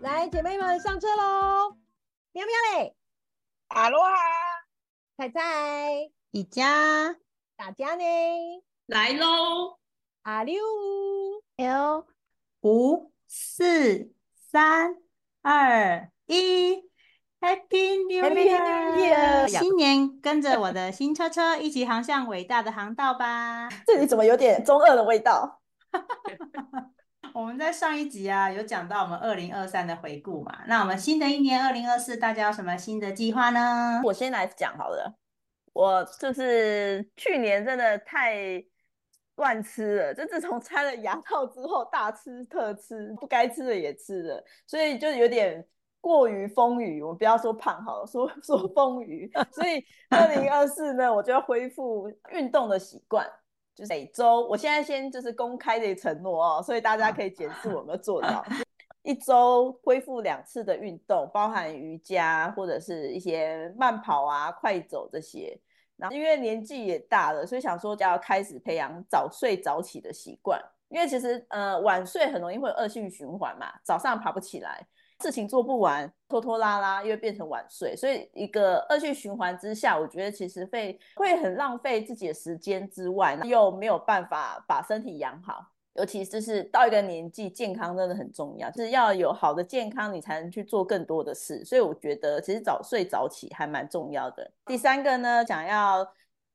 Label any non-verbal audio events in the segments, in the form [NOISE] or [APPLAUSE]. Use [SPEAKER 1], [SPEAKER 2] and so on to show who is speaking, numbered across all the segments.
[SPEAKER 1] 来，姐妹们上车喽！喵喵嘞，
[SPEAKER 2] 阿罗哈，
[SPEAKER 1] 菜菜，
[SPEAKER 3] 宜家，
[SPEAKER 1] 大家呢？
[SPEAKER 4] 来喽！
[SPEAKER 1] 阿六
[SPEAKER 3] ，L，五四三二一，Happy New Year！新年跟着我的新车车一起航向伟大的航道吧！[LAUGHS]
[SPEAKER 1] 这里怎么有点中二的味道？[LAUGHS]
[SPEAKER 3] 我们在上一集啊有讲到我们二零二三的回顾嘛，那我们新的一年二零二四，大家有什么新的计划呢？
[SPEAKER 2] 我先来讲好了，我就是去年真的太乱吃了，就自从拆了牙套之后，大吃特吃，不该吃的也吃了，所以就有点过于丰腴。我不要说胖好了，说 [LAUGHS] 说丰腴。所以二零二四呢，我就要恢复运动的习惯。就是每周，我现在先就是公开的承诺哦，所以大家可以检视我们做到 [LAUGHS] 一周恢复两次的运动，包含瑜伽或者是一些慢跑啊、快走这些。然后因为年纪也大了，所以想说就要开始培养早睡早起的习惯，因为其实呃晚睡很容易会恶性循环嘛，早上爬不起来。事情做不完，拖拖拉拉，又变成晚睡，所以一个恶性循环之下，我觉得其实会会很浪费自己的时间之外，又没有办法把身体养好。尤其就是到一个年纪，健康真的很重要，就是要有好的健康，你才能去做更多的事。所以我觉得其实早睡早起还蛮重要的。第三个呢，想要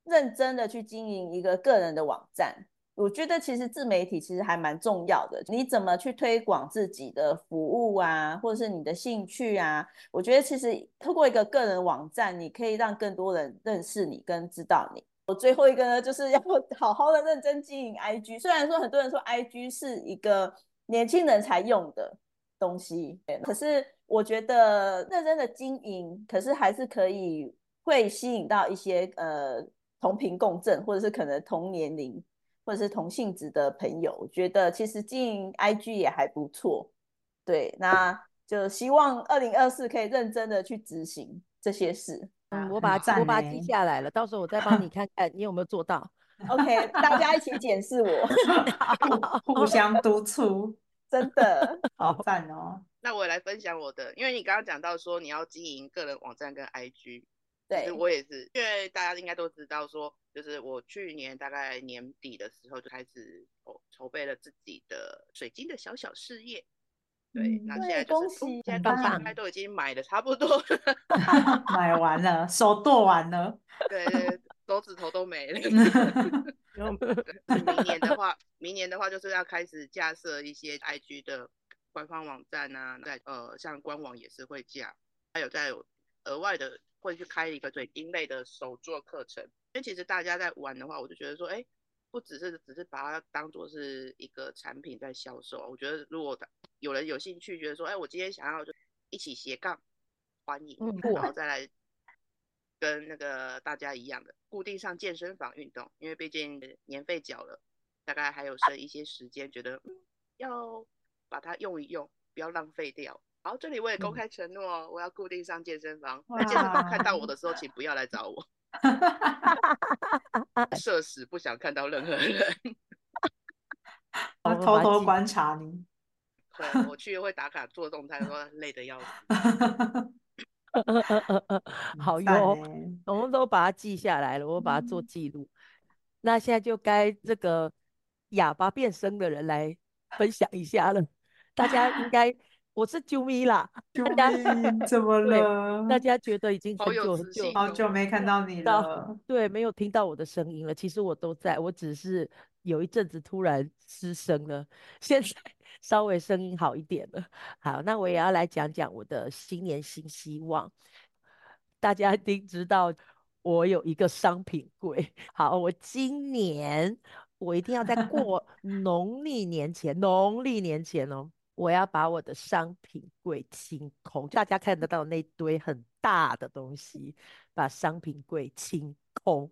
[SPEAKER 2] 认真的去经营一个个人的网站。我觉得其实自媒体其实还蛮重要的，你怎么去推广自己的服务啊，或者是你的兴趣啊？我觉得其实通过一个个人网站，你可以让更多人认识你跟知道你。我最后一个呢，就是要 [LAUGHS] 好好的认真经营 IG。虽然说很多人说 IG 是一个年轻人才用的东西，可是我觉得认真的经营，可是还是可以会吸引到一些呃同频共振，或者是可能同年龄。或者是同性质的朋友，我觉得其实经营 IG 也还不错。对，那就希望二零二四可以认真的去执行这些事。
[SPEAKER 1] 嗯，我把它我把它记下来了，到时候我再帮你看看你有没有做到。
[SPEAKER 2] OK，大家一起检视我 [LAUGHS] [LAUGHS]
[SPEAKER 3] 互相督促，[LAUGHS]
[SPEAKER 2] 真的
[SPEAKER 3] 好赞哦。
[SPEAKER 5] 那我来分享我的，因为你刚刚讲到说你要经营个人网站跟 IG。
[SPEAKER 2] 对，
[SPEAKER 5] 我也是，因为大家应该都知道，说就是我去年大概年底的时候就开始筹筹备了自己的水晶的小小事业。对，那现在就是现在东西应该都已经买的差不多，[LAUGHS]
[SPEAKER 3] 买完了，手剁完了，
[SPEAKER 5] 对，手指头都没了。[LAUGHS] 明年的话，明年的话就是要开始架设一些 IG 的官方网站啊，在呃像官网也是会架，还有在额外的。会去开一个水晶类的手作课程，因为其实大家在玩的话，我就觉得说，哎，不只是只是把它当做是一个产品在销售。我觉得如果有人有兴趣，觉得说，哎，我今天想要就一起斜杠，欢迎，然后再来跟那个大家一样的固定上健身房运动，因为毕竟年费缴了，大概还有剩一些时间，觉得要把它用一用，不要浪费掉。好，这里我也公开承诺，我要固定上健身房。在健身房看到我的时候，[LAUGHS] 请不要来找我。[LAUGHS] 社死不想看到任何人。
[SPEAKER 3] 我偷偷观察你。
[SPEAKER 5] 对，[LAUGHS] 我去会打卡做动态，说累的要死。
[SPEAKER 1] 好哟，我们都把它记下来了，我把它做记录。那现在就该这个哑巴变声的人来分享一下了，大家应该。我是啾咪啦，[LAUGHS]
[SPEAKER 3] 啾咪怎么了？
[SPEAKER 1] 大家觉得已经很久
[SPEAKER 5] 很
[SPEAKER 3] 久好久没看到你了，
[SPEAKER 1] 对，没有听到我的声音了。其实我都在，我只是有一阵子突然失声了，[LAUGHS] 现在稍微声音好一点了。好，那我也要来讲讲我的新年新希望。大家一定知道我有一个商品柜。[LAUGHS] 好，我今年我一定要在过农历年前，农历年前哦。我要把我的商品柜清空，大家看得到那堆很大的东西，把商品柜清空。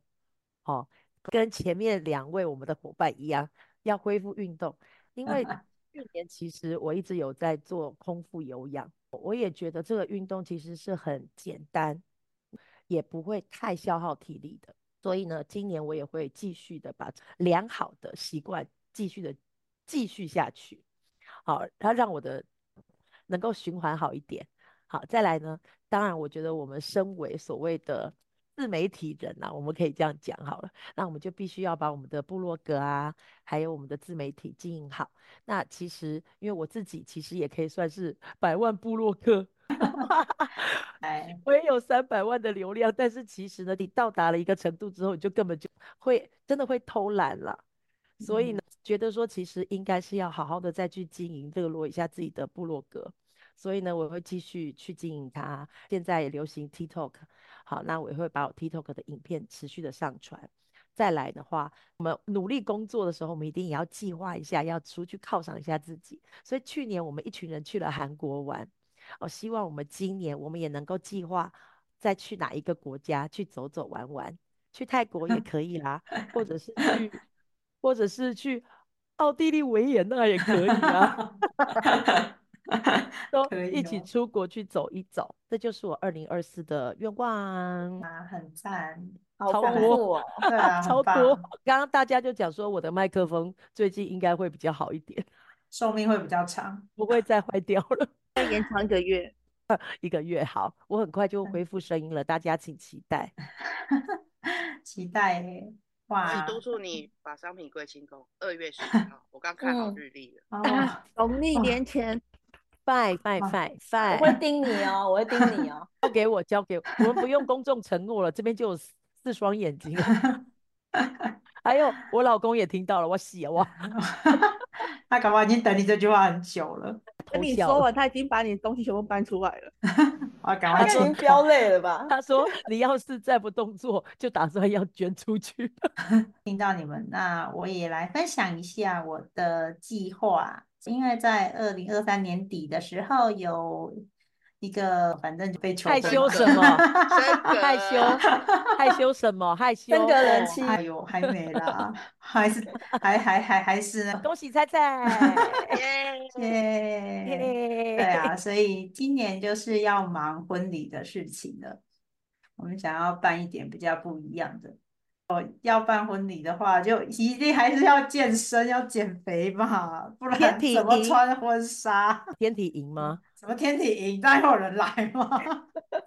[SPEAKER 1] 好，跟前面两位我们的伙伴一样，要恢复运动。因为 [LAUGHS] 去年其实我一直有在做空腹有氧，我也觉得这个运动其实是很简单，也不会太消耗体力的。所以呢，今年我也会继续的把良好的习惯继续的继续下去。好，他让我的能够循环好一点。好，再来呢，当然我觉得我们身为所谓的自媒体人啊，我们可以这样讲好了，那我们就必须要把我们的部落格啊，还有我们的自媒体经营好。那其实因为我自己其实也可以算是 [LAUGHS] 百万部落客。[LAUGHS]
[SPEAKER 3] 哎，
[SPEAKER 1] 我也有三百万的流量，但是其实呢，你到达了一个程度之后，你就根本就会真的会偷懒了。所以呢，觉得说其实应该是要好好的再去经营这个罗一下自己的部落格。所以呢，我会继续去经营它。现在也流行 TikTok，好，那我也会把我 TikTok 的影片持续的上传。再来的话，我们努力工作的时候，我们一定也要计划一下，要出去犒赏一下自己。所以去年我们一群人去了韩国玩。我希望我们今年我们也能够计划再去哪一个国家去走走玩玩，去泰国也 [LAUGHS] 可以啦，或者是去，或者是去奥地利维也纳也可以啊，[LAUGHS] 都一起出国去走一走，这就是我二零二四的愿望
[SPEAKER 3] 啊，很赞，[LAUGHS]
[SPEAKER 2] 超多，
[SPEAKER 3] 对啊，
[SPEAKER 1] 超多。刚刚大家就讲说我的麦克风最近应该会比较好一点，
[SPEAKER 3] 寿命会比较长，
[SPEAKER 1] 不会再坏掉了。
[SPEAKER 4] 再延长一个月，[LAUGHS]
[SPEAKER 1] 一个月好，我很快就恢复声音了，大家请期待。
[SPEAKER 3] 期待哇！
[SPEAKER 5] 督促你把商品归清空。二月十号，我刚看好日历了。
[SPEAKER 4] 啊，农历年前，
[SPEAKER 1] 拜拜拜拜！
[SPEAKER 2] 我会盯你哦，我会盯你哦。[LAUGHS]
[SPEAKER 1] 交给我，交给我，我们不用公众承诺了，这边就有四双眼睛。[LAUGHS] 还有我老公也听到了，我喜哇！[LAUGHS]
[SPEAKER 3] 他搞不好已经等你这句话很久了。
[SPEAKER 4] 跟你说完，他已经把你的东西全部搬出来了。
[SPEAKER 3] 我赶快
[SPEAKER 2] 已经飙泪了吧？
[SPEAKER 1] 他说：“你要是再不动作，就打算要捐出去。[LAUGHS] ”
[SPEAKER 3] 听到你们，那我也来分享一下我的计划。因为在二零二三年底的时候有。一个反正就被求
[SPEAKER 1] 害羞什么？害羞害羞什么？害羞
[SPEAKER 2] 升个人气？
[SPEAKER 3] 哎呦，还没啦，还是还还还还是
[SPEAKER 1] 恭喜菜菜，
[SPEAKER 3] 耶！对啊，所以今年就是要忙婚礼的事情了。我们想要办一点比较不一样的。哦，要办婚礼的话，就一定还是要健身，要减肥嘛，[LAUGHS] 不然怎么穿婚纱？
[SPEAKER 1] 天体营吗？[LAUGHS]
[SPEAKER 3] 什么天体营？那有人来吗？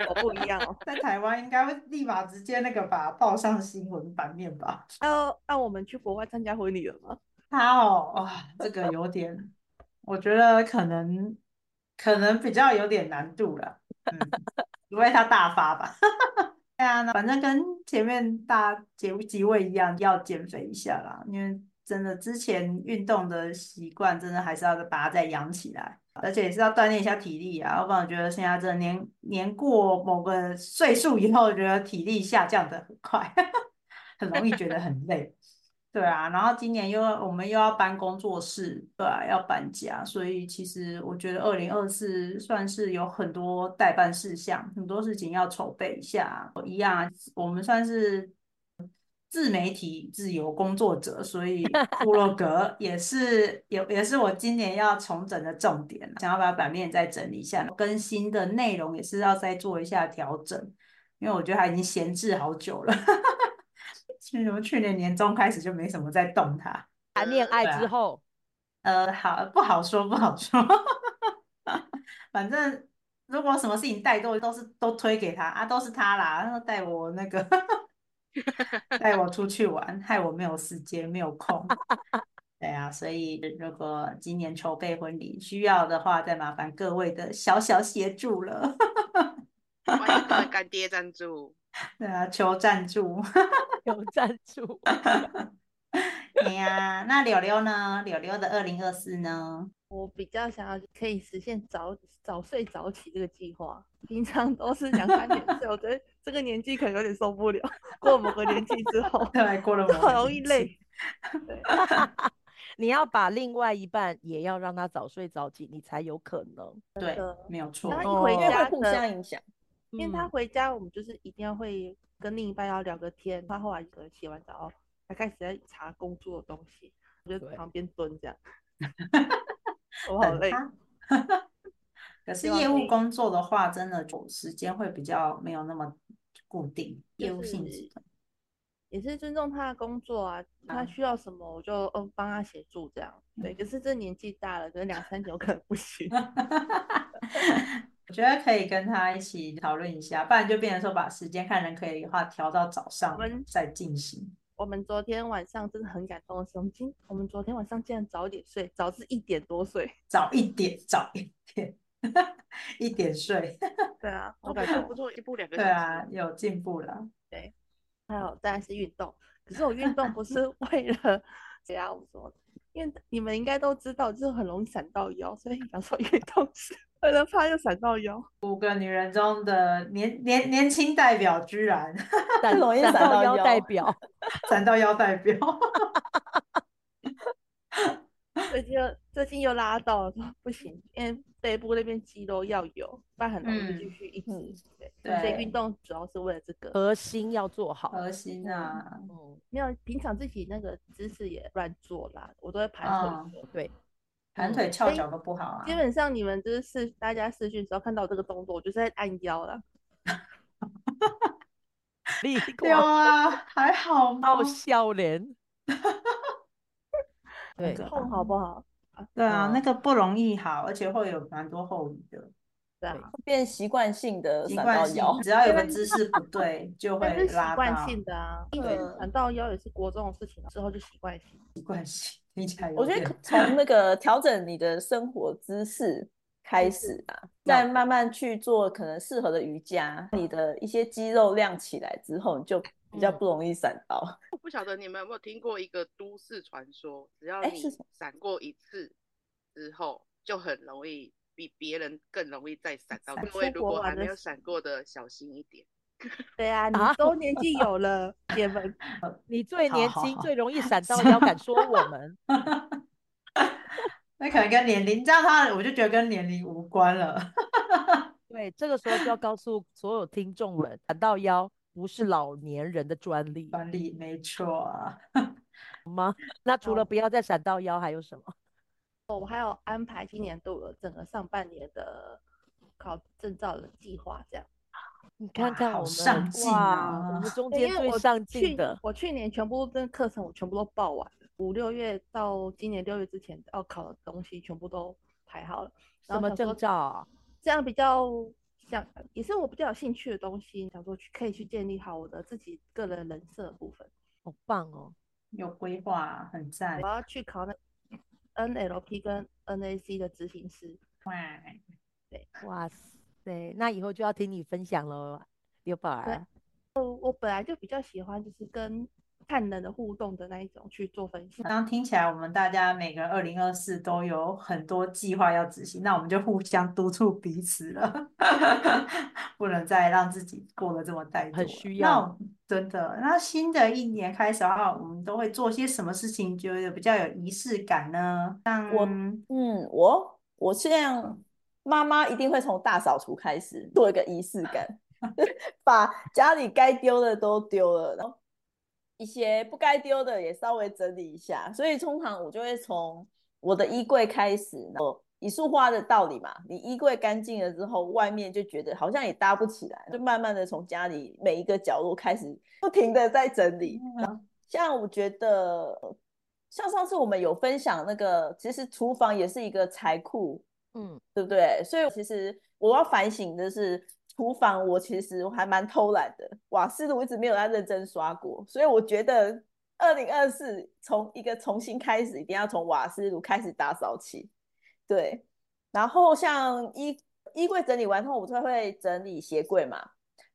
[SPEAKER 4] 我不一样哦，[LAUGHS]
[SPEAKER 3] 在台湾应该会立马直接那个吧，报上新闻版面吧。
[SPEAKER 4] 哦，那我们去国外参加婚礼了吗？
[SPEAKER 3] 他哦，哇，这个有点，我觉得可能可能比较有点难度了，嗯，除非他大发吧。对啊，反正跟前面大几几位一样，要减肥一下啦。因为真的之前运动的习惯，真的还是要把它再养起来，而且也是要锻炼一下体力啊。要不然我觉得现在这年年过某个岁数以后，觉得体力下降的很快，[LAUGHS] 很容易觉得很累。对啊，然后今年又我们又要搬工作室，对啊，要搬家，所以其实我觉得二零二四算是有很多待办事项，很多事情要筹备一下。一样，我们算是自媒体自由工作者，所以 [LAUGHS] 部落格也是也也是我今年要重整的重点，想要把版面再整理一下，更新的内容也是要再做一下调整，因为我觉得它已经闲置好久了。[LAUGHS] 去什么？去年年中开始就没什么在动它。
[SPEAKER 1] 谈恋爱之后，
[SPEAKER 3] 呃，好不好说，不好说。[LAUGHS] 反正如果什么事情带动，都是都推给他啊，都是他啦，然后带我那个 [LAUGHS] 带我出去玩，害我没有时间，没有空。[LAUGHS] 对啊，所以如果今年筹备婚礼需要的话，再麻烦各位的小小协助了。
[SPEAKER 5] 干爹赞助。[LAUGHS]
[SPEAKER 3] 对啊，求赞助，[LAUGHS]
[SPEAKER 1] 求赞助。[LAUGHS]
[SPEAKER 3] 哎呀，那柳柳呢？柳柳的二零二四呢？
[SPEAKER 4] 我比较想要可以实现早早睡早起这个计划。平常都是两三点睡，我觉得这个年纪可能有点受不了。过某个年纪之后，
[SPEAKER 3] 对，过了
[SPEAKER 4] 很容易累。对，
[SPEAKER 1] 你要把另外一半也要让他早睡早起，你才有可能。
[SPEAKER 3] 对，没有错。
[SPEAKER 4] 一回家
[SPEAKER 2] 互相影响。
[SPEAKER 4] 因为他回家，我们就是一定要会跟另一半要聊个天。他后来可能洗完澡，他开始在查工作的东西，我就旁边蹲这样。[LAUGHS] 我好累。[LAUGHS]
[SPEAKER 3] 可是业务工作的话，真的就时间会比较没有那么固定，业务性质的。
[SPEAKER 4] 也是尊重他的工作啊，他需要什么我就嗯帮他协助这样。对，可是这年纪大了，可能两三年可能不行。[LAUGHS]
[SPEAKER 3] 我觉得可以跟他一起讨论一下，不然就变成说把时间看人可以的话调到早上再进行。
[SPEAKER 4] 我们昨天晚上真的很感动的是，我们今我们昨天晚上竟然早点睡，早是一点多睡，
[SPEAKER 3] 早一点，早一点，[LAUGHS] 一点睡。[LAUGHS]
[SPEAKER 4] 对啊，
[SPEAKER 5] 我感觉不错，一步两个。
[SPEAKER 3] 对啊，有进步了。
[SPEAKER 4] 对，还有当然是运动，可是我运动不是 [LAUGHS] 为了解压我说，因为你们应该都知道，就是很容易闪到腰，所以想说运动是为了怕又闪到腰。
[SPEAKER 3] 五个女人中的年年年轻代表居然
[SPEAKER 1] 闪 [LAUGHS]
[SPEAKER 2] 容易
[SPEAKER 1] 闪
[SPEAKER 2] 到
[SPEAKER 1] 腰代表，
[SPEAKER 3] 闪到腰代表。[LAUGHS]
[SPEAKER 4] 最近又最近又拉到了，不行，因为背部那边肌肉要有，不然很容易继续一直。对，所以运动主要是为了这个
[SPEAKER 1] 核心要做好。
[SPEAKER 3] 核心啊，
[SPEAKER 4] 嗯，没有平常自己那个姿势也乱做啦，我都会盘腿。
[SPEAKER 1] 对。
[SPEAKER 3] 盘腿翘脚都不好啊！
[SPEAKER 4] 基本上你们就是视大家视讯，只要看到这个动作，我就是在按腰了。[LAUGHS] [LAUGHS]
[SPEAKER 3] 有啊，还好
[SPEAKER 1] 吗？笑脸。[LAUGHS]
[SPEAKER 4] 对，痛好不好？
[SPEAKER 3] 对啊，那个不容易好，而且会有蛮多后遗的。
[SPEAKER 4] 对啊，
[SPEAKER 2] 变习惯性的闪到腰，
[SPEAKER 3] 只要有个姿势不对，就会拉
[SPEAKER 4] 习惯性的啊，对，闪到腰也是国中的事情，之后就习惯性。
[SPEAKER 3] 习惯性。
[SPEAKER 2] 我觉得 [LAUGHS] 从那个调整你的生活姿势开始啊，再慢慢去做可能适合的瑜伽，你的一些肌肉亮起来之后，你就比较不容易闪到。
[SPEAKER 5] 不晓得你们有没有听过一个都市传说，只要你闪过一次之后，就很容易比别人更容易再闪到。因为如果还没有闪过的，小心一点。[LAUGHS]
[SPEAKER 4] 对啊，你都年纪有了，姐们，[LAUGHS]
[SPEAKER 1] 你最年轻，最容易闪到腰，敢说我们？[LAUGHS]
[SPEAKER 3] 那可能跟年龄，这样他我就觉得跟年龄无关了。
[SPEAKER 1] 对，这个时候就要告诉所有听众们，闪到腰不是老年人的专利。
[SPEAKER 3] 专利没错，[LAUGHS]
[SPEAKER 1] 好吗？那除了不要再闪到腰，还有什么？[LAUGHS]
[SPEAKER 4] 哦，我还有安排今年度的整个上半年的考证照的计划，这样。[LAUGHS]
[SPEAKER 1] 你看看我
[SPEAKER 3] 们
[SPEAKER 1] 哇，我们中间最上进的。
[SPEAKER 4] 我去年全部的课程我全部都报完了，五六月到今年六月之前要考的东西全部都排好了。
[SPEAKER 1] 什么证照啊？
[SPEAKER 4] 这样比较像，也是我比较有兴趣的东西，想说去可以去建立好我的自己个人人设部分。
[SPEAKER 1] 好棒哦，
[SPEAKER 3] 有规划，很赞。
[SPEAKER 4] 我要去考那 NLP 跟 NAC 的执行师。
[SPEAKER 3] 哇，
[SPEAKER 4] 对，
[SPEAKER 1] 哇塞。那以后就要听你分享喽，刘宝儿。
[SPEAKER 4] 我我本来就比较喜欢，就是跟看人的互动的那一种去做分享。
[SPEAKER 3] 刚刚听起来，我们大家每个二零二四都有很多计划要执行，那我们就互相督促彼此了，[LAUGHS] 不能再让自己过得这么怠惰。
[SPEAKER 1] 很需要，
[SPEAKER 3] 真的。那新的一年开始的话，我们都会做些什么事情，觉得比较有仪式感呢？像
[SPEAKER 2] 我，嗯，我我这样。妈妈一定会从大扫除开始，做一个仪式感，[LAUGHS] 把家里该丢的都丢了，然后一些不该丢的也稍微整理一下。所以通常我就会从我的衣柜开始，然后一束花的道理嘛，你衣柜干净了之后，外面就觉得好像也搭不起来，就慢慢的从家里每一个角落开始不停的在整理。像我觉得，像上次我们有分享那个，其实厨房也是一个财库。嗯，对不对？所以其实我要反省的是，厨房我其实还蛮偷懒的，瓦斯炉一直没有在认真刷过。所以我觉得二零二四从一个重新开始，一定要从瓦斯炉开始打扫起。对，然后像衣衣柜整理完后，我就会整理鞋柜嘛，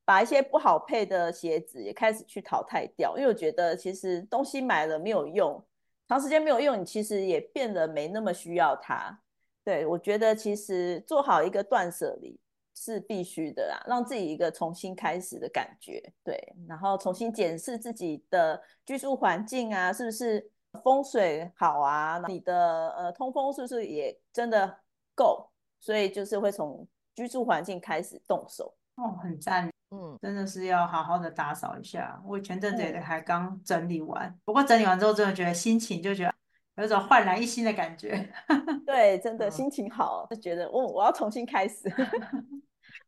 [SPEAKER 2] 把一些不好配的鞋子也开始去淘汰掉，因为我觉得其实东西买了没有用，长时间没有用，你其实也变得没那么需要它。对，我觉得其实做好一个断舍离是必须的啦，让自己一个重新开始的感觉。对，然后重新检视自己的居住环境啊，是不是风水好啊？你的呃通风是不是也真的够？所以就是会从居住环境开始动手。
[SPEAKER 3] 哦，很赞，嗯，真的是要好好的打扫一下。我前阵子也还刚整理完，不过整理完之后，真的觉得心情就觉得。有种焕然一新的感觉，[LAUGHS]
[SPEAKER 2] 对，真的心情好，就觉得我我要重新开始。[LAUGHS]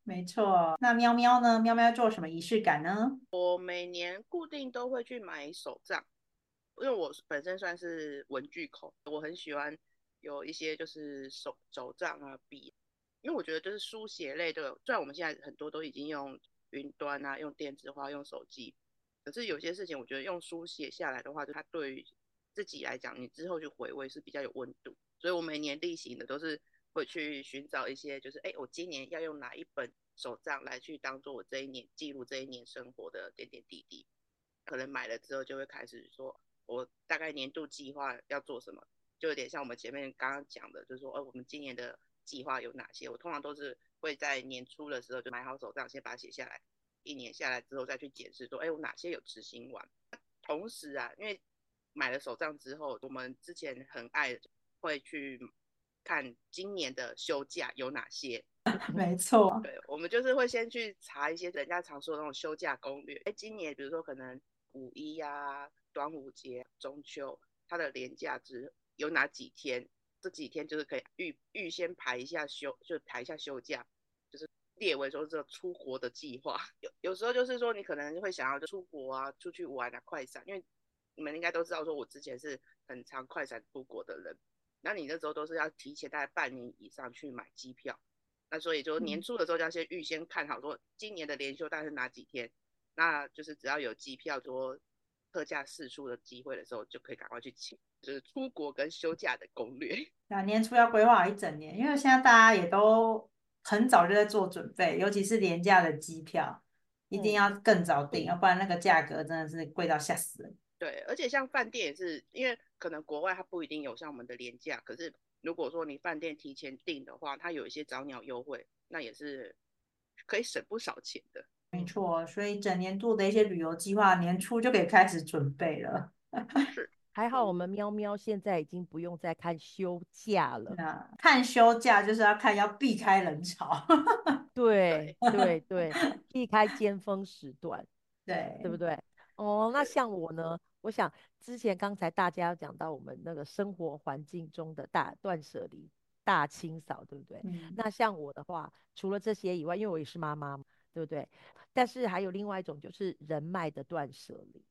[SPEAKER 3] 没错。那喵喵呢？喵喵做什么仪式感呢？
[SPEAKER 5] 我每年固定都会去买手账，因为我本身算是文具控，我很喜欢有一些就是手手账啊笔，因为我觉得就是书写类的，虽然我们现在很多都已经用云端啊，用电子化，用手机，可是有些事情我觉得用书写下来的话，就它对于自己来讲，你之后去回味是比较有温度，所以我每年例行的都是会去寻找一些，就是哎，我今年要用哪一本手账来去当做我这一年记录这一年生活的点点滴滴。可能买了之后就会开始说，我大概年度计划要做什么，就有点像我们前面刚刚讲的，就是说，呃，我们今年的计划有哪些？我通常都是会在年初的时候就买好手账，先把它写下来，一年下来之后再去检视，说，哎，我哪些有执行完？同时啊，因为买了手账之后，我们之前很爱会去看今年的休假有哪些。[LAUGHS]
[SPEAKER 3] 没错，
[SPEAKER 5] 对，我们就是会先去查一些人家常说的那种休假攻略。哎，今年比如说可能五一呀、端午节、中秋，它的连假值有哪几天？这几天就是可以预预先排一下休，就排一下休假，就是列为说这出国的计划。有有时候就是说你可能会想要出国啊，出去玩啊，快闪，因为。你们应该都知道，说我之前是很常快闪出国的人，那你那时候都是要提前大概半年以上去买机票，那所以就年初的时候就要先预先看好，说今年的连休大概是哪几天，那就是只要有机票说特价试出的机会的时候，就可以赶快去请，就是出国跟休假的攻略。[LAUGHS]
[SPEAKER 3] 那年初要规划一整年，因为现在大家也都很早就在做准备，尤其是廉价的机票，一定要更早订，要不然那个价格真的是贵到吓死人。
[SPEAKER 5] 对，而且像饭店也是，因为可能国外它不一定有像我们的廉价，可是如果说你饭店提前订的话，它有一些早鸟优惠，那也是可以省不少钱的。
[SPEAKER 3] 没错，所以整年度的一些旅游计划，年初就可以开始准备了。[LAUGHS]
[SPEAKER 5] 是，
[SPEAKER 1] 还好我们喵喵现在已经不用再看休假了。
[SPEAKER 3] 那看休假就是要看要避开人潮。[LAUGHS]
[SPEAKER 1] 对对对，避开尖峰时段。
[SPEAKER 3] 对，
[SPEAKER 1] 对不对？哦，那像我呢？我想之前刚才大家讲到我们那个生活环境中的大断舍离、大清扫，对不对？
[SPEAKER 3] 嗯。
[SPEAKER 1] 那像我的话，除了这些以外，因为我也是妈妈，对不对？但是还有另外一种就是人脉的断舍离。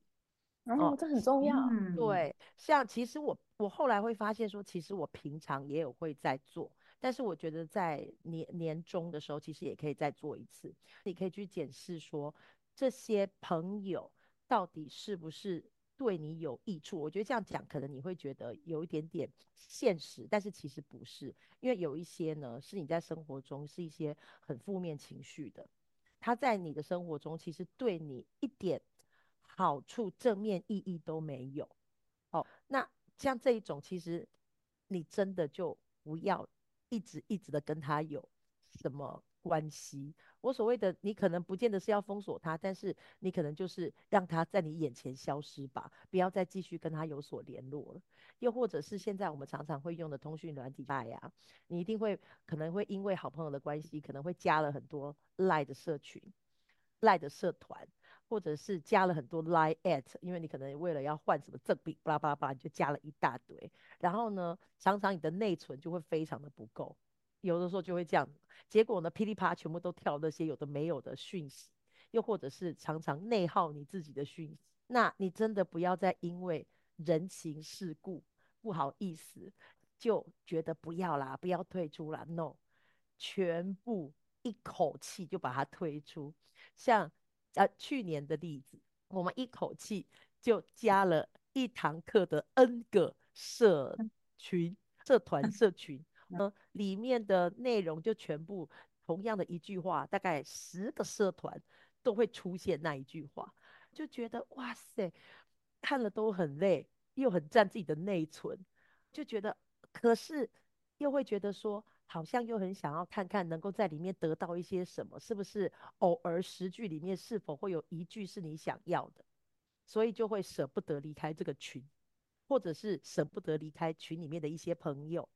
[SPEAKER 2] 哦，这很重要。
[SPEAKER 3] 嗯。
[SPEAKER 1] 对，像其实我我后来会发现说，其实我平常也有会在做，但是我觉得在年年终的时候，其实也可以再做一次。你可以去检视说这些朋友到底是不是。对你有益处，我觉得这样讲可能你会觉得有一点点现实，但是其实不是，因为有一些呢是你在生活中是一些很负面情绪的，他在你的生活中其实对你一点好处、正面意义都没有。哦，那像这一种，其实你真的就不要一直一直的跟他有什么关系。我所谓的，你可能不见得是要封锁他，但是你可能就是让他在你眼前消失吧，不要再继续跟他有所联络了。又或者是现在我们常常会用的通讯软体赖呀，你一定会可能会因为好朋友的关系，可能会加了很多赖的社群、赖的社团，或者是加了很多 lie at，因为你可能为了要换什么赠品，巴拉巴拉巴拉，你就加了一大堆。然后呢，常常你的内存就会非常的不够。有的时候就会这样，结果呢，噼里啪全部都跳那些有的没有的讯息，又或者是常常内耗你自己的讯息，那你真的不要再因为人情世故不好意思，就觉得不要啦，不要退出啦 n o 全部一口气就把它推出。像呃去年的例子，我们一口气就加了一堂课的 N 个社群、社团、社群。呢，里面的内容就全部同样的一句话，大概十个社团都会出现那一句话，就觉得哇塞，看了都很累，又很占自己的内存，就觉得，可是又会觉得说，好像又很想要看看能够在里面得到一些什么，是不是偶尔十句里面是否会有一句是你想要的，所以就会舍不得离开这个群，或者是舍不得离开群里面的一些朋友。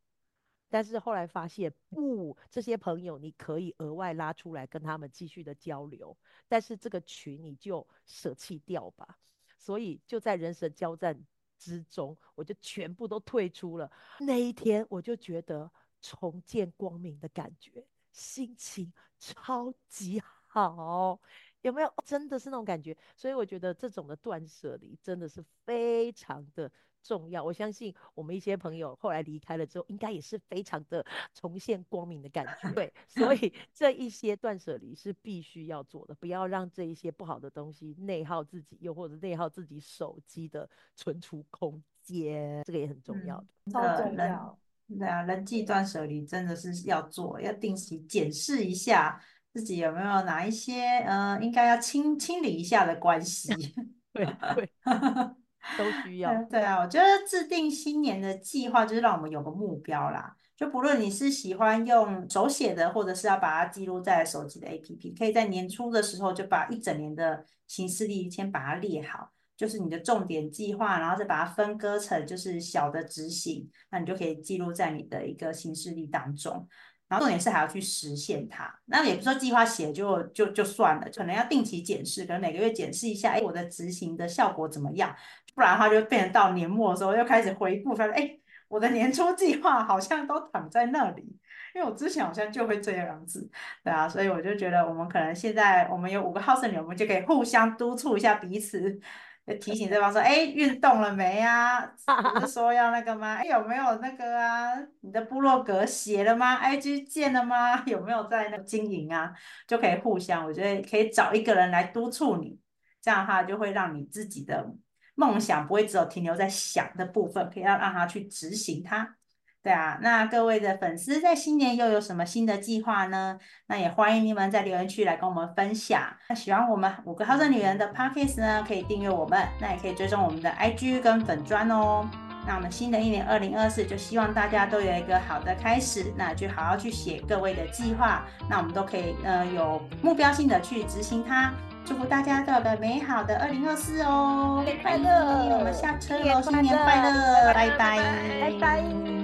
[SPEAKER 1] 但是后来发现，不，这些朋友你可以额外拉出来跟他们继续的交流，但是这个群你就舍弃掉吧。所以就在人神交战之中，我就全部都退出了。那一天我就觉得重见光明的感觉，心情超级好，有没有？[LAUGHS] 真的是那种感觉。所以我觉得这种的断舍离真的是非常的。重要，我相信我们一些朋友后来离开了之后，应该也是非常的 [LAUGHS] 重现光明的感觉。[LAUGHS] 对，所以这一些断舍离是必须要做的，不要让这一些不好的东西内耗自己，又或者内耗自己手机的存储空间，这个也很重要的，
[SPEAKER 2] 超重要。
[SPEAKER 3] 对啊，人际断舍离真的是要做，要定期检视一下自己有没有哪一些呃应该要清清理一下的关系。[LAUGHS]
[SPEAKER 1] 对对。都需要。
[SPEAKER 3] 对啊，我觉得制定新年的计划就是让我们有个目标啦。就不论你是喜欢用手写的，或者是要把它记录在手机的 APP，可以在年初的时候就把一整年的行事历先把它列好，就是你的重点计划，然后再把它分割成就是小的执行，那你就可以记录在你的一个行事历当中。然后重点是还要去实现它，那也不说计划写就就就算了，可能要定期检视，可能每个月检视一下，哎，我的执行的效果怎么样？不然的话就变成到年末的时候又开始回顾，发现哎，我的年初计划好像都躺在那里，因为我之前好像就会这样子，对啊，所以我就觉得我们可能现在我们有五个好胜女，我们就可以互相督促一下彼此。提醒对方说：“哎，运动了没啊？不是说要那个吗？哎，有没有那个啊？你的部落格写了吗？IG 建了吗？[LAUGHS] 有没有在那经营啊？就可以互相，我觉得可以找一个人来督促你，这样的话就会让你自己的梦想不会只有停留在想的部分，可以要让他去执行它。”对啊，那各位的粉丝在新年又有什么新的计划呢？那也欢迎你们在留言区来跟我们分享。那喜欢我们五个好胜女人的 podcast 呢，可以订阅我们，那也可以追踪我们的 IG 跟粉砖哦。那我们新的一年二零二四，就希望大家都有一个好的开始，那就好好去写各位的计划，那我们都可以呃有目标性的去执行它。祝福大家都有个美好的二零二四哦！
[SPEAKER 2] 快乐！
[SPEAKER 3] 我们下车喽，新年快乐，拜拜，
[SPEAKER 2] 拜拜。